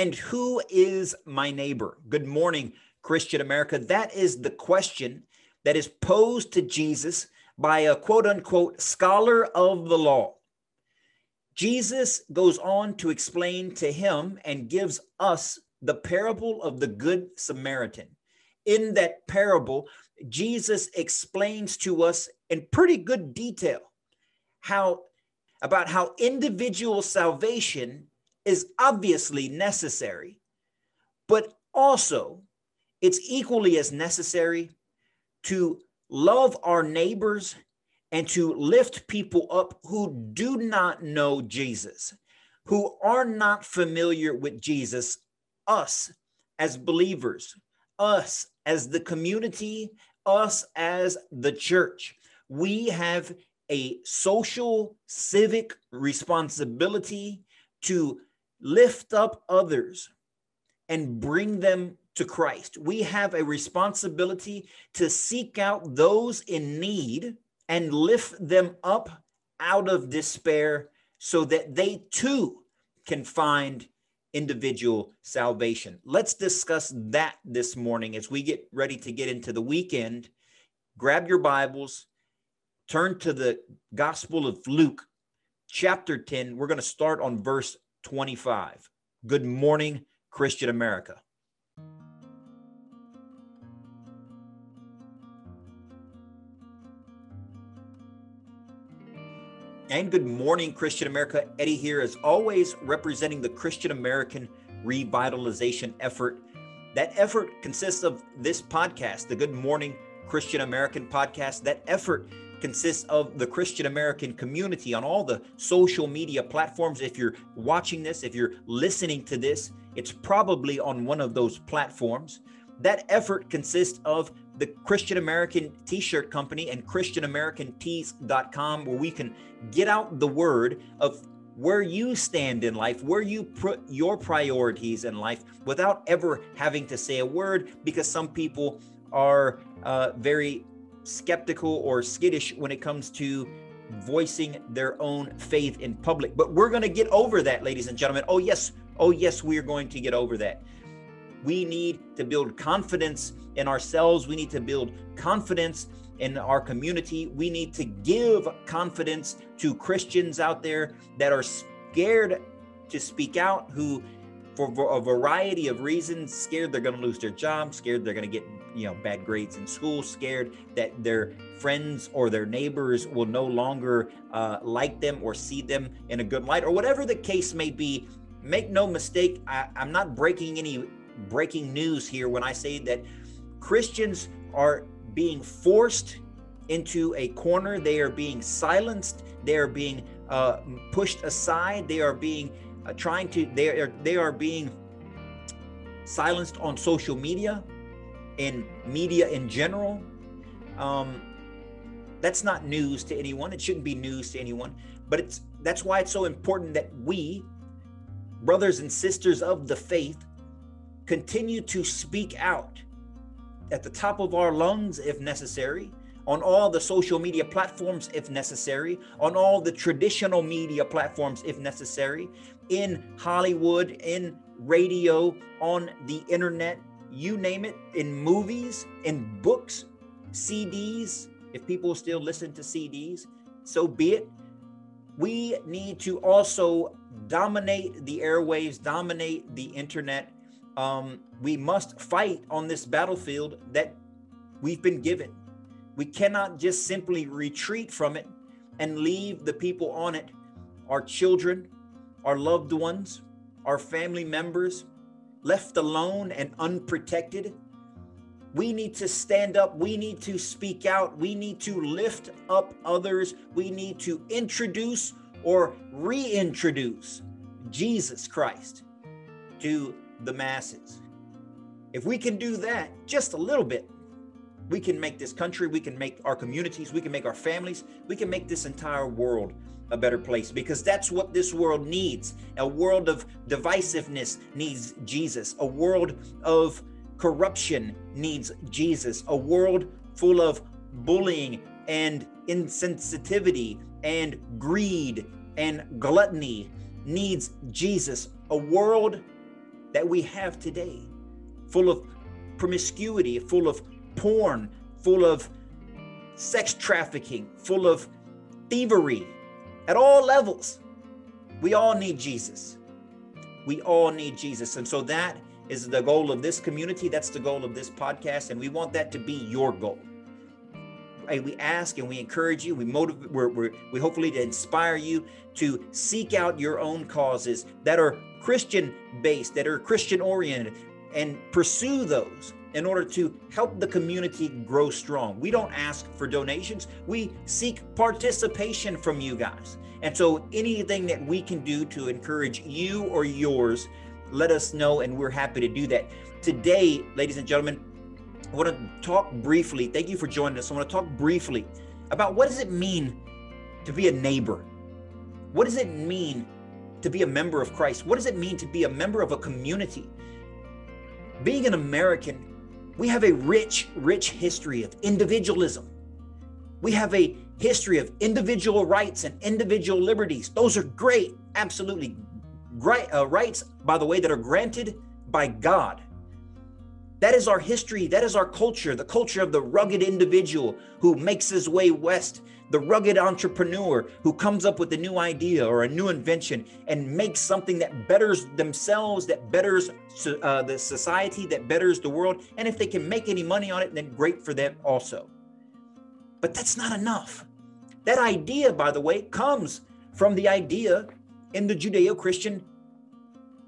And who is my neighbor? Good morning, Christian America. That is the question that is posed to Jesus by a quote unquote scholar of the law. Jesus goes on to explain to him and gives us the parable of the Good Samaritan. In that parable, Jesus explains to us in pretty good detail how about how individual salvation is obviously necessary, but also it's equally as necessary to love our neighbors and to lift people up who do not know Jesus, who are not familiar with Jesus, us as believers, us as the community, us as the church. We have a social, civic responsibility to lift up others and bring them to Christ. We have a responsibility to seek out those in need and lift them up out of despair so that they too can find individual salvation. Let's discuss that this morning as we get ready to get into the weekend. Grab your Bibles, turn to the Gospel of Luke, chapter 10. We're going to start on verse 25. Good morning, Christian America. And good morning, Christian America. Eddie here, as always, representing the Christian American revitalization effort. That effort consists of this podcast, the Good Morning Christian American podcast. That effort consists of the Christian American community on all the social media platforms. If you're watching this, if you're listening to this, it's probably on one of those platforms. That effort consists of the Christian American t shirt company and ChristianAmericanTees.com, where we can get out the word of where you stand in life, where you put your priorities in life without ever having to say a word, because some people are uh, very skeptical or skittish when it comes to voicing their own faith in public. But we're going to get over that, ladies and gentlemen. Oh, yes. Oh, yes, we are going to get over that. We need to build confidence in ourselves. We need to build confidence in our community. We need to give confidence to Christians out there that are scared to speak out, who, for a variety of reasons, scared they're going to lose their job, scared they're going to get you know bad grades in school scared that their friends or their neighbors will no longer uh, like them or see them in a good light or whatever the case may be make no mistake I, i'm not breaking any breaking news here when i say that christians are being forced into a corner. They are being silenced. They are being uh, pushed aside. They are being uh, trying to they are they are being silenced on social media in media in general. Um, that's not news to anyone. It shouldn't be news to anyone. But it's that's why it's so important that we, brothers and sisters of the faith, continue to speak out at the top of our lungs if necessary, on all the social media platforms if necessary, on all the traditional media platforms if necessary, in Hollywood, in radio, on the internet, you name it, in movies, in books, CDs. If people still listen to CDs, so be it. We need to also dominate the airwaves, dominate the internet. Um, we must fight on this battlefield that we've been given. We cannot just simply retreat from it and leave the people on it, our children, our loved ones, our family members, left alone and unprotected. We need to stand up. We need to speak out. We need to lift up others. We need to introduce or reintroduce Jesus Christ to the masses. If we can do that just a little bit, we can make this country, we can make our communities, we can make our families, we can make this entire world a better place because that's what this world needs. A world of divisiveness needs Jesus. A world of corruption needs Jesus. A world full of bullying and insensitivity and greed and gluttony needs Jesus. A world that we have today, full of promiscuity, full of porn, full of sex trafficking, full of thievery at all levels. We all need Jesus. We all need Jesus. And so that is the goal of this community. That's the goal of this podcast. And we want that to be your goal. We ask and we encourage you. We motivate. We're, we're, we hopefully to inspire you to seek out your own causes that are Christian based, that are Christian oriented, and pursue those in order to help the community grow strong. We don't ask for donations, we seek participation from you guys. And so anything that we can do to encourage you or yours, let us know, and we're happy to do that. Today, ladies and gentlemen, I want to talk briefly. Thank you for joining us. I want to talk briefly about what does it mean to be a neighbor? What does it mean to be a member of Christ? What does it mean to be a member of a community? Being an American we have a rich, rich history of individualism. We have a history of individual rights and individual liberties. Those are great, absolutely great uh, rights, by the way, that are granted by God. That is our history. That is our culture, the culture of the rugged individual who makes his way west the rugged entrepreneur who comes up with a new idea or a new invention and makes something that betters themselves, that betters uh, the society, that betters the world. And if they can make any money on it, then great for them also. But that's not enough. That idea, by the way, comes from the idea in the Judeo Christian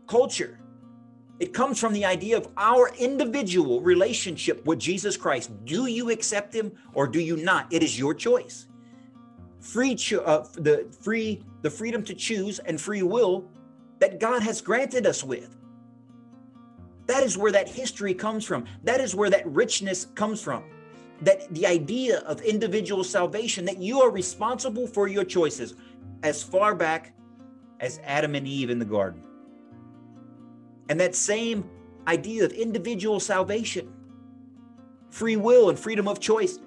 culture. It comes from the idea of our individual relationship with Jesus Christ. Do you accept him or do you not? It is your choice free cho- uh, the free the freedom to choose and free will that God has granted us with. That is where that history comes from. That is where that richness comes from. That the idea of individual salvation, that you are responsible for your choices as far back as Adam and Eve in the garden. And that same idea of individual salvation, free will, and freedom of choice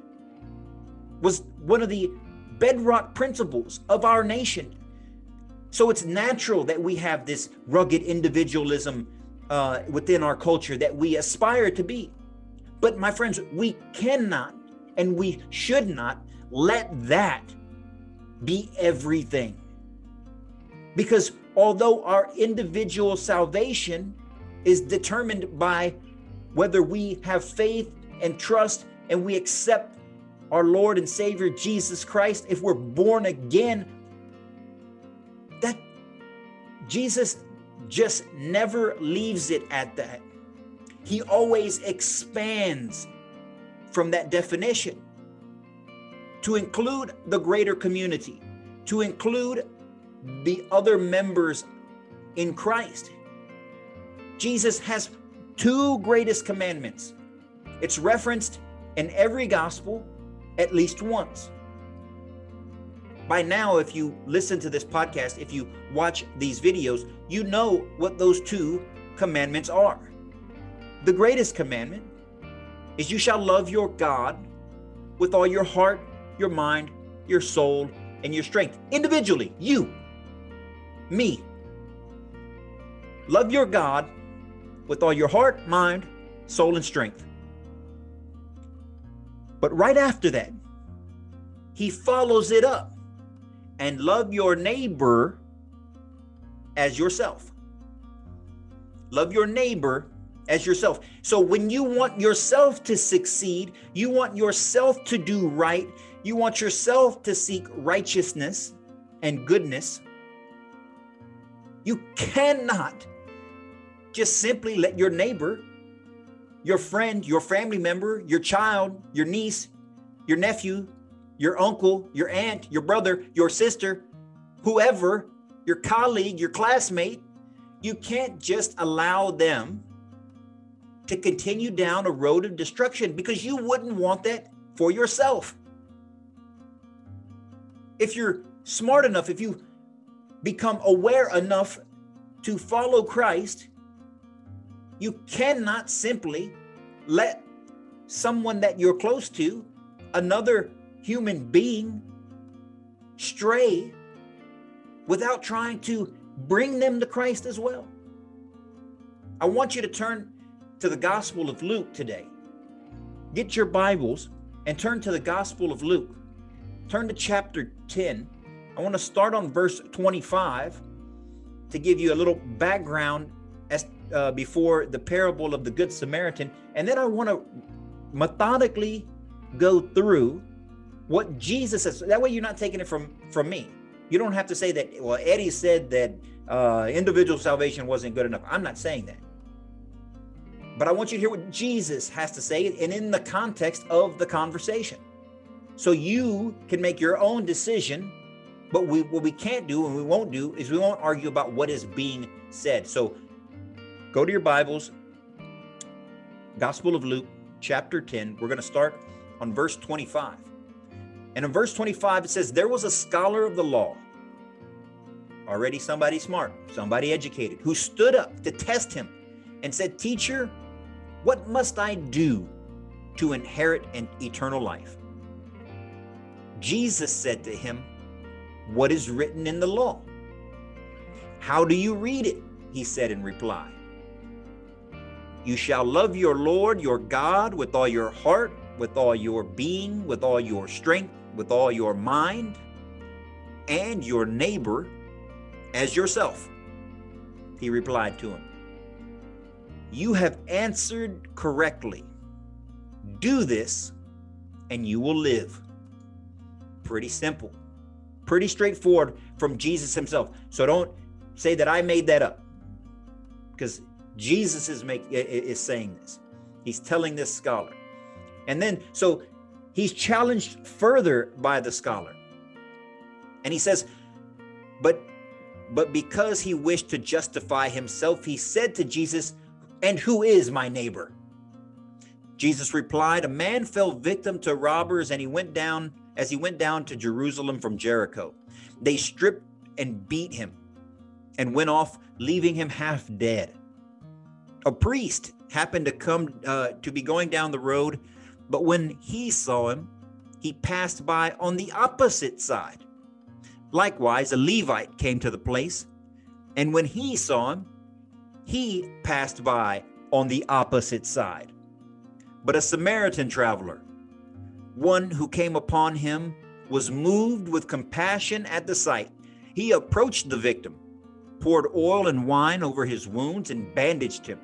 was one of the bedrock principles of our nation. So it's natural that we have this rugged individualism uh, within our culture that we aspire to be. But my friends, we cannot and we should not let that be everything. Because although our individual salvation is determined by whether we have faith and trust and we accept our Lord and Savior Jesus Christ, if we're born again, that Jesus just never leaves it at that. He always expands from that definition to include the greater community, to include the other members in Christ. Jesus has two greatest commandments. It's referenced in every gospel at least once. By now, if you listen to this podcast, if you watch these videos, you know what those two commandments are. The greatest commandment is you shall love your God with all your heart, your mind, your soul, and your strength. Individually, you, me. Love your God with all your heart, mind, soul, and strength. But right after that, he follows it up and love your neighbor as yourself. Love your neighbor as yourself. So when you want yourself to succeed, you want yourself to do right, you want yourself to seek righteousness and goodness, you cannot just simply let your neighbor your friend, your family member, your child, your niece, your nephew, your uncle, your aunt, your brother, your sister, whoever, your colleague, your classmate, you can't just allow them to continue down a road of destruction because you wouldn't want that for yourself. If you're smart enough, if you become aware enough to follow Christ, you cannot simply let someone that you're close to, another human being, stray without trying to bring them to Christ as well. I want you to turn to the Gospel of Luke today. Get your Bibles and turn to the Gospel of Luke. Turn to chapter 10. I want to start on verse 25 to give you a little background as uh, before the parable of the Good Samaritan. And then I want to methodically go through what Jesus says. That way, you're not taking it from from me. You don't have to say that. Well, Eddie said that uh, individual salvation wasn't good enough. I'm not saying that. But I want you to hear what Jesus has to say and in the context of the conversation. So you can make your own decision. But we, what we can't do and we won't do is we won't argue about what is being said. So go to your Bibles, Gospel of Luke, chapter 10. We're going to start on verse 25. And in verse 25, it says, There was a scholar of the law, already somebody smart, somebody educated, who stood up to test him and said, Teacher, what must I do to inherit an eternal life? Jesus said to him, What is written in the law? How do you read it? He said in reply. You shall love your Lord your God with all your heart, with all your being, with all your strength, with all your mind, and your neighbor as yourself. He replied to him. You have answered correctly. Do this and you will live. Pretty simple, pretty straightforward from Jesus himself. So don't say that I made that up because Jesus is is saying this. He's telling this scholar. And then so he's challenged further by the scholar. And he says, "But but because he wished to justify himself, he said to Jesus, and who is my neighbor? Jesus replied, A man fell victim to robbers, and he went down as he went down to Jerusalem from Jericho. They stripped and beat him and went off, leaving him half dead. A priest happened to come uh, to be going down the road, but when he saw him, he passed by on the opposite side. Likewise, a Levite came to the place, and when he saw him, he passed by on the opposite side. But a Samaritan traveler, one who came upon him, was moved with compassion at the sight. He approached the victim, poured oil and wine over his wounds, and bandaged him.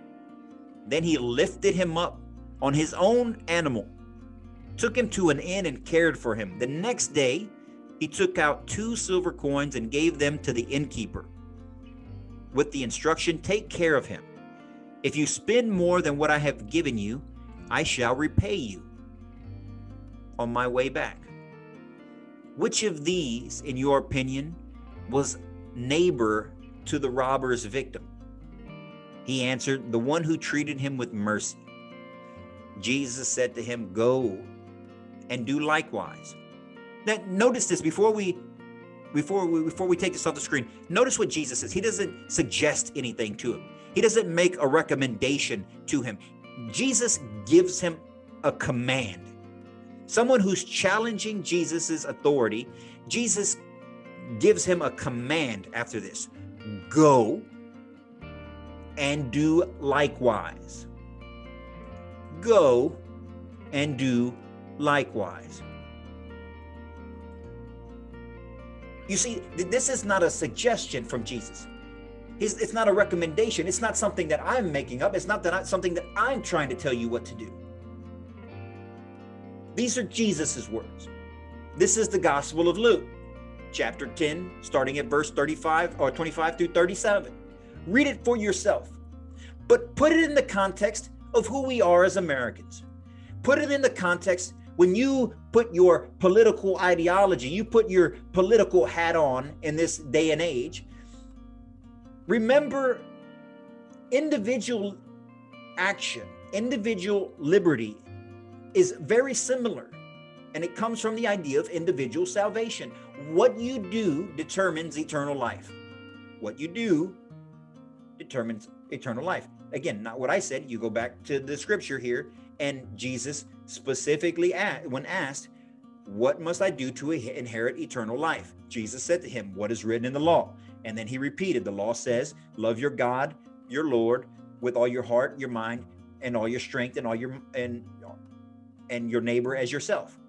Then he lifted him up on his own animal, took him to an inn, and cared for him. The next day, he took out two silver coins and gave them to the innkeeper with the instruction take care of him. If you spend more than what I have given you, I shall repay you on my way back. Which of these, in your opinion, was neighbor to the robber's victim? He answered, The one who treated him with mercy. Jesus said to him, Go and do likewise. Now, notice this before we before we, before we take this off the screen, notice what Jesus says. He doesn't suggest anything to him. He doesn't make a recommendation to him. Jesus gives him a command. Someone who's challenging Jesus's authority, Jesus gives him a command after this. Go and do likewise. Go and do likewise. You see, this is not a suggestion from Jesus. It's not a recommendation. It's not something that I'm making up. It's not that I, something that I'm trying to tell you what to do. These are Jesus's words. This is the Gospel of Luke, chapter 10, starting at verse 35 or 25 through 37. Read it for yourself, but put it in the context of who we are as Americans. Put it in the context when you put your political ideology, you put your political hat on in this day and age, remember individual action, individual liberty is very similar. And it comes from the idea of individual salvation. What you do determines eternal life. What you do determines eternal life. Again, not what I said. You go back to the scripture here and Jesus specifically, asked, when asked, What must I do to inherit eternal life? Jesus said to him, What is written in the law? And then he repeated, The law says, Love your God, your Lord, with all your heart, your mind, and all your strength, and all your and and your neighbor as yourself.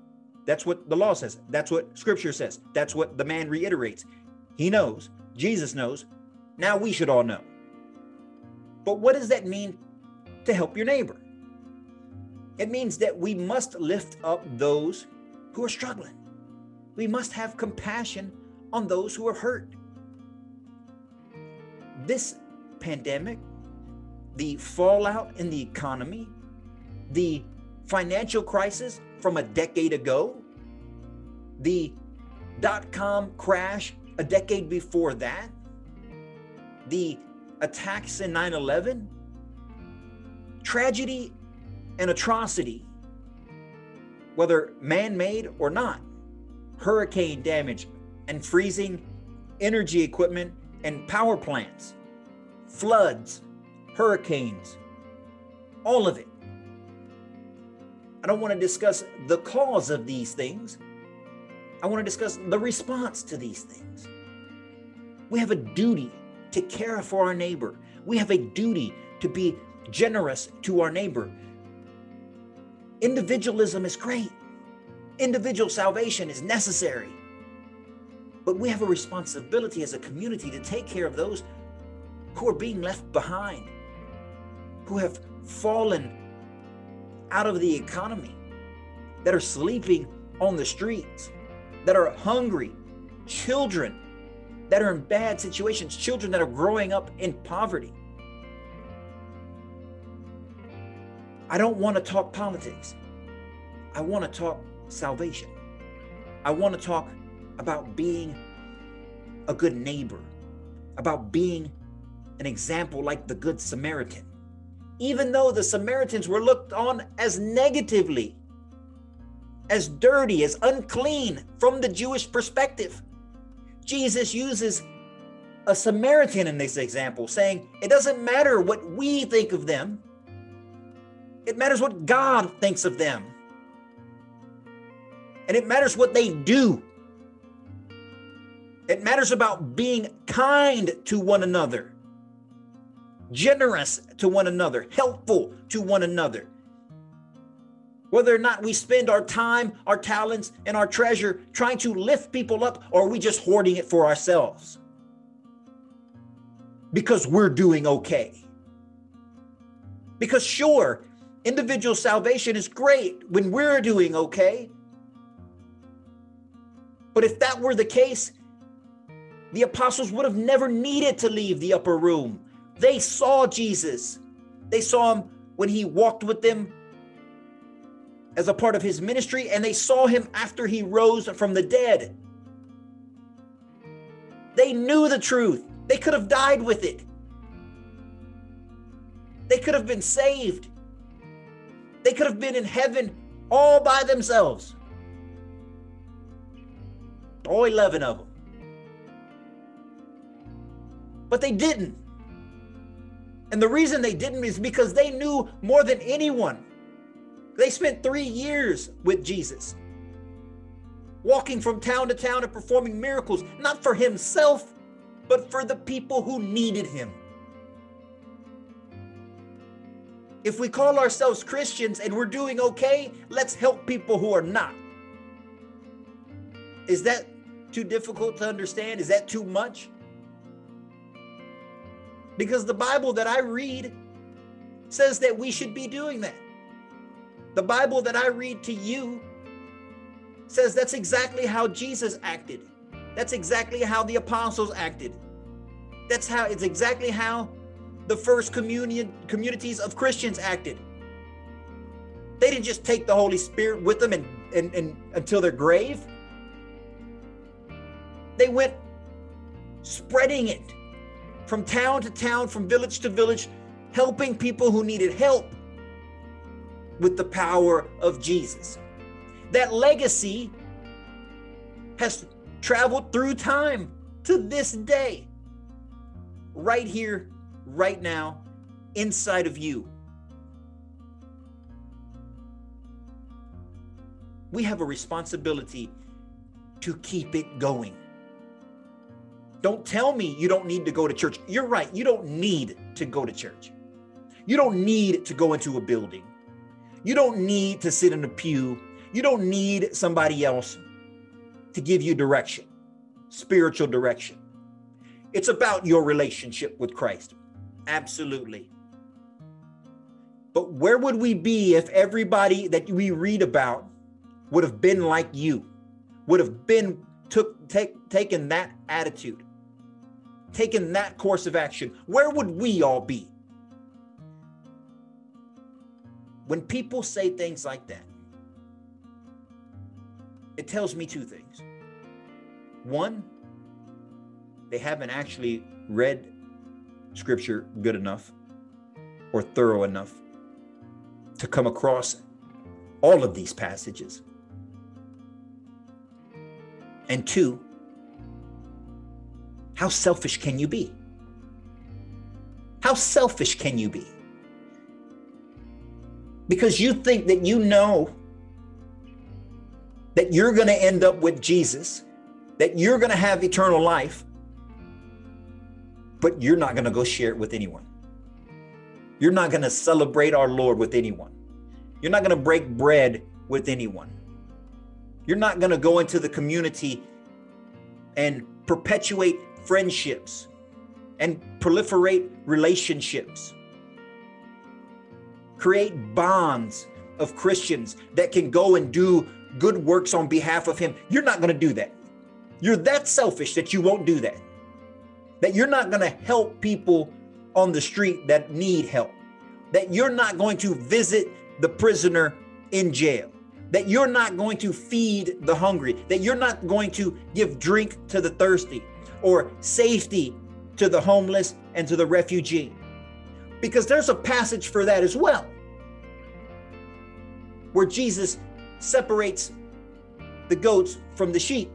That's what the law says. That's what scripture says. That's what the man reiterates. He knows. Jesus knows. Now we should all know. But what does that mean to help your neighbor? It means that we must lift up those who are struggling. We must have compassion on those who are hurt. This pandemic, the fallout in the economy, the financial crisis from a decade ago, the dot com crash a decade before that, the attacks in 9 11, tragedy and atrocity, whether man made or not, hurricane damage and freezing energy equipment and power plants, floods, hurricanes, all of it. I don't want to discuss the cause of these things. I want to discuss the response to these things. We have a duty to care for our neighbor. We have a duty to be generous to our neighbor. Individualism is great. Individual salvation is necessary. But we have a responsibility as a community to take care of those who are being left behind, who have fallen out of the economy, that are sleeping on the streets, that are hungry, children that are in bad situations, children that are growing up in poverty. I don't want to talk politics. I want to talk salvation. I want to talk about being a good neighbor, about being an example like the Good Samaritan even though the Samaritans were looked on as negatively, as dirty, as unclean from the Jewish perspective. Jesus uses a Samaritan in this example, saying it doesn't matter what we think of them, it matters what God thinks of them. And it matters what they do. It matters about being kind to one another generous to one another, helpful to one another. Whether or not we spend our time, our talents, and our treasure trying to lift people up, or are we just hoarding it for ourselves? Because we're doing okay. Because, sure, individual salvation is great when we're doing okay. But if that were the case, the apostles would have never needed to leave the upper room they saw Jesus. They saw him when he walked with them as a part of his ministry, and they saw him after he rose from the dead. They knew the truth. They could have died with it. They could have been saved. They could have been in heaven all by themselves. All 11 of them. But they didn't. And the reason they didn't is because they knew more than anyone. They spent three years with Jesus, walking from town to town and performing miracles, not for himself, but for the people who needed him. If we call ourselves Christians and we're doing okay, let's help people who are not. Is that too difficult to understand? Is that too much? Because the Bible that I read says that we should be doing that. The Bible that I read to you says that's exactly how Jesus acted. That's exactly how the apostles acted. That's how it's exactly how the first communion communities of Christians acted. They didn't just take the Holy Spirit with them and, and, and until their grave. They went spreading it from town to town, from village to village, helping people who needed help with the power of Jesus. That legacy has traveled through time to this day, right here, right now, inside of you. We have a responsibility to keep it going. Don't tell me you don't need to go to church. You're right. You don't need to go to church. You don't need to go into a building. You don't need to sit in a pew. You don't need somebody else to give you direction, spiritual direction. It's about your relationship with Christ. Absolutely. But where would we be if everybody that we read about would have been like you, would have been took take taken that attitude, taken that course of action? Where would we all be? When people say things like that, it tells me two things. One, they haven't actually read scripture good enough or thorough enough to come across all of these passages. And two, how selfish can you be? How selfish can you be? Because you think that you know that you're going to end up with Jesus, that you're going to have eternal life, but you're not going to go share it with anyone. You're not going to celebrate our Lord with anyone. You're not going to break bread with anyone. You're not going to go into the community and perpetuate friendships and proliferate relationships create bonds of Christians that can go and do good works on behalf of Him. You're not going to do that. You're that selfish that you won't do that. That you're not going to help people on the street that need help. That you're not going to visit the prisoner in jail. That you're not going to feed the hungry. That you're not going to give drink to the thirsty or safety to the homeless and to the refugee because there's a passage for that as well, where Jesus separates the goats from the sheep.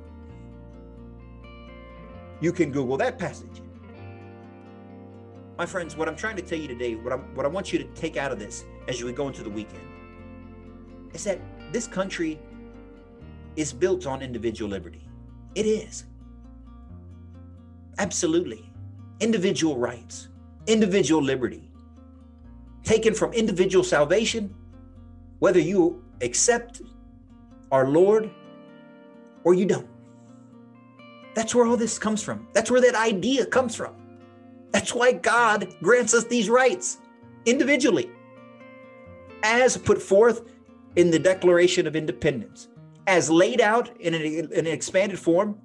You can Google that passage. My friends, what I'm trying to tell you today, what, I'm, what I want you to take out of this as we go into the weekend, is that this country is built on individual liberty. It is. Absolutely. Individual rights, individual liberty taken from individual salvation, whether you accept our Lord or you don't. That's where all this comes from. That's where that idea comes from. That's why God grants us these rights individually, as put forth in the Declaration of Independence, as laid out in an, in an expanded form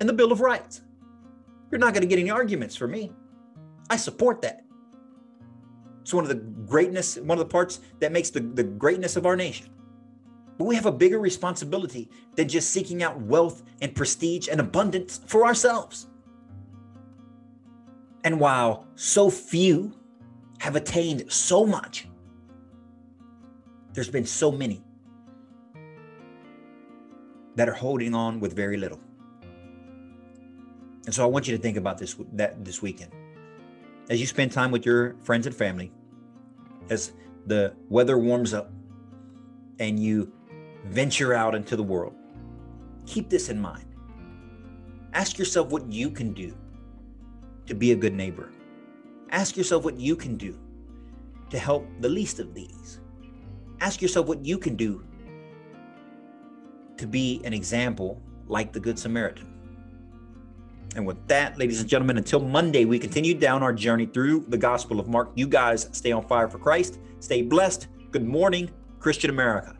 in the Bill of Rights. You're not going to get any arguments from me. I support that. It's one of the greatness, one of the parts that makes the, the greatness of our nation. But we have a bigger responsibility than just seeking out wealth and prestige and abundance for ourselves. And while so few have attained so much, there's been so many that are holding on with very little. And so I want you to think about this that this weekend. As you spend time with your friends and family, as the weather warms up and you venture out into the world, keep this in mind. Ask yourself what you can do to be a good neighbor. Ask yourself what you can do to help the least of these. Ask yourself what you can do to be an example like the Good Samaritan. And with that, ladies and gentlemen, until Monday, we continue down our journey through the Gospel of Mark. You guys stay on fire for Christ, stay blessed. Good morning, Christian America.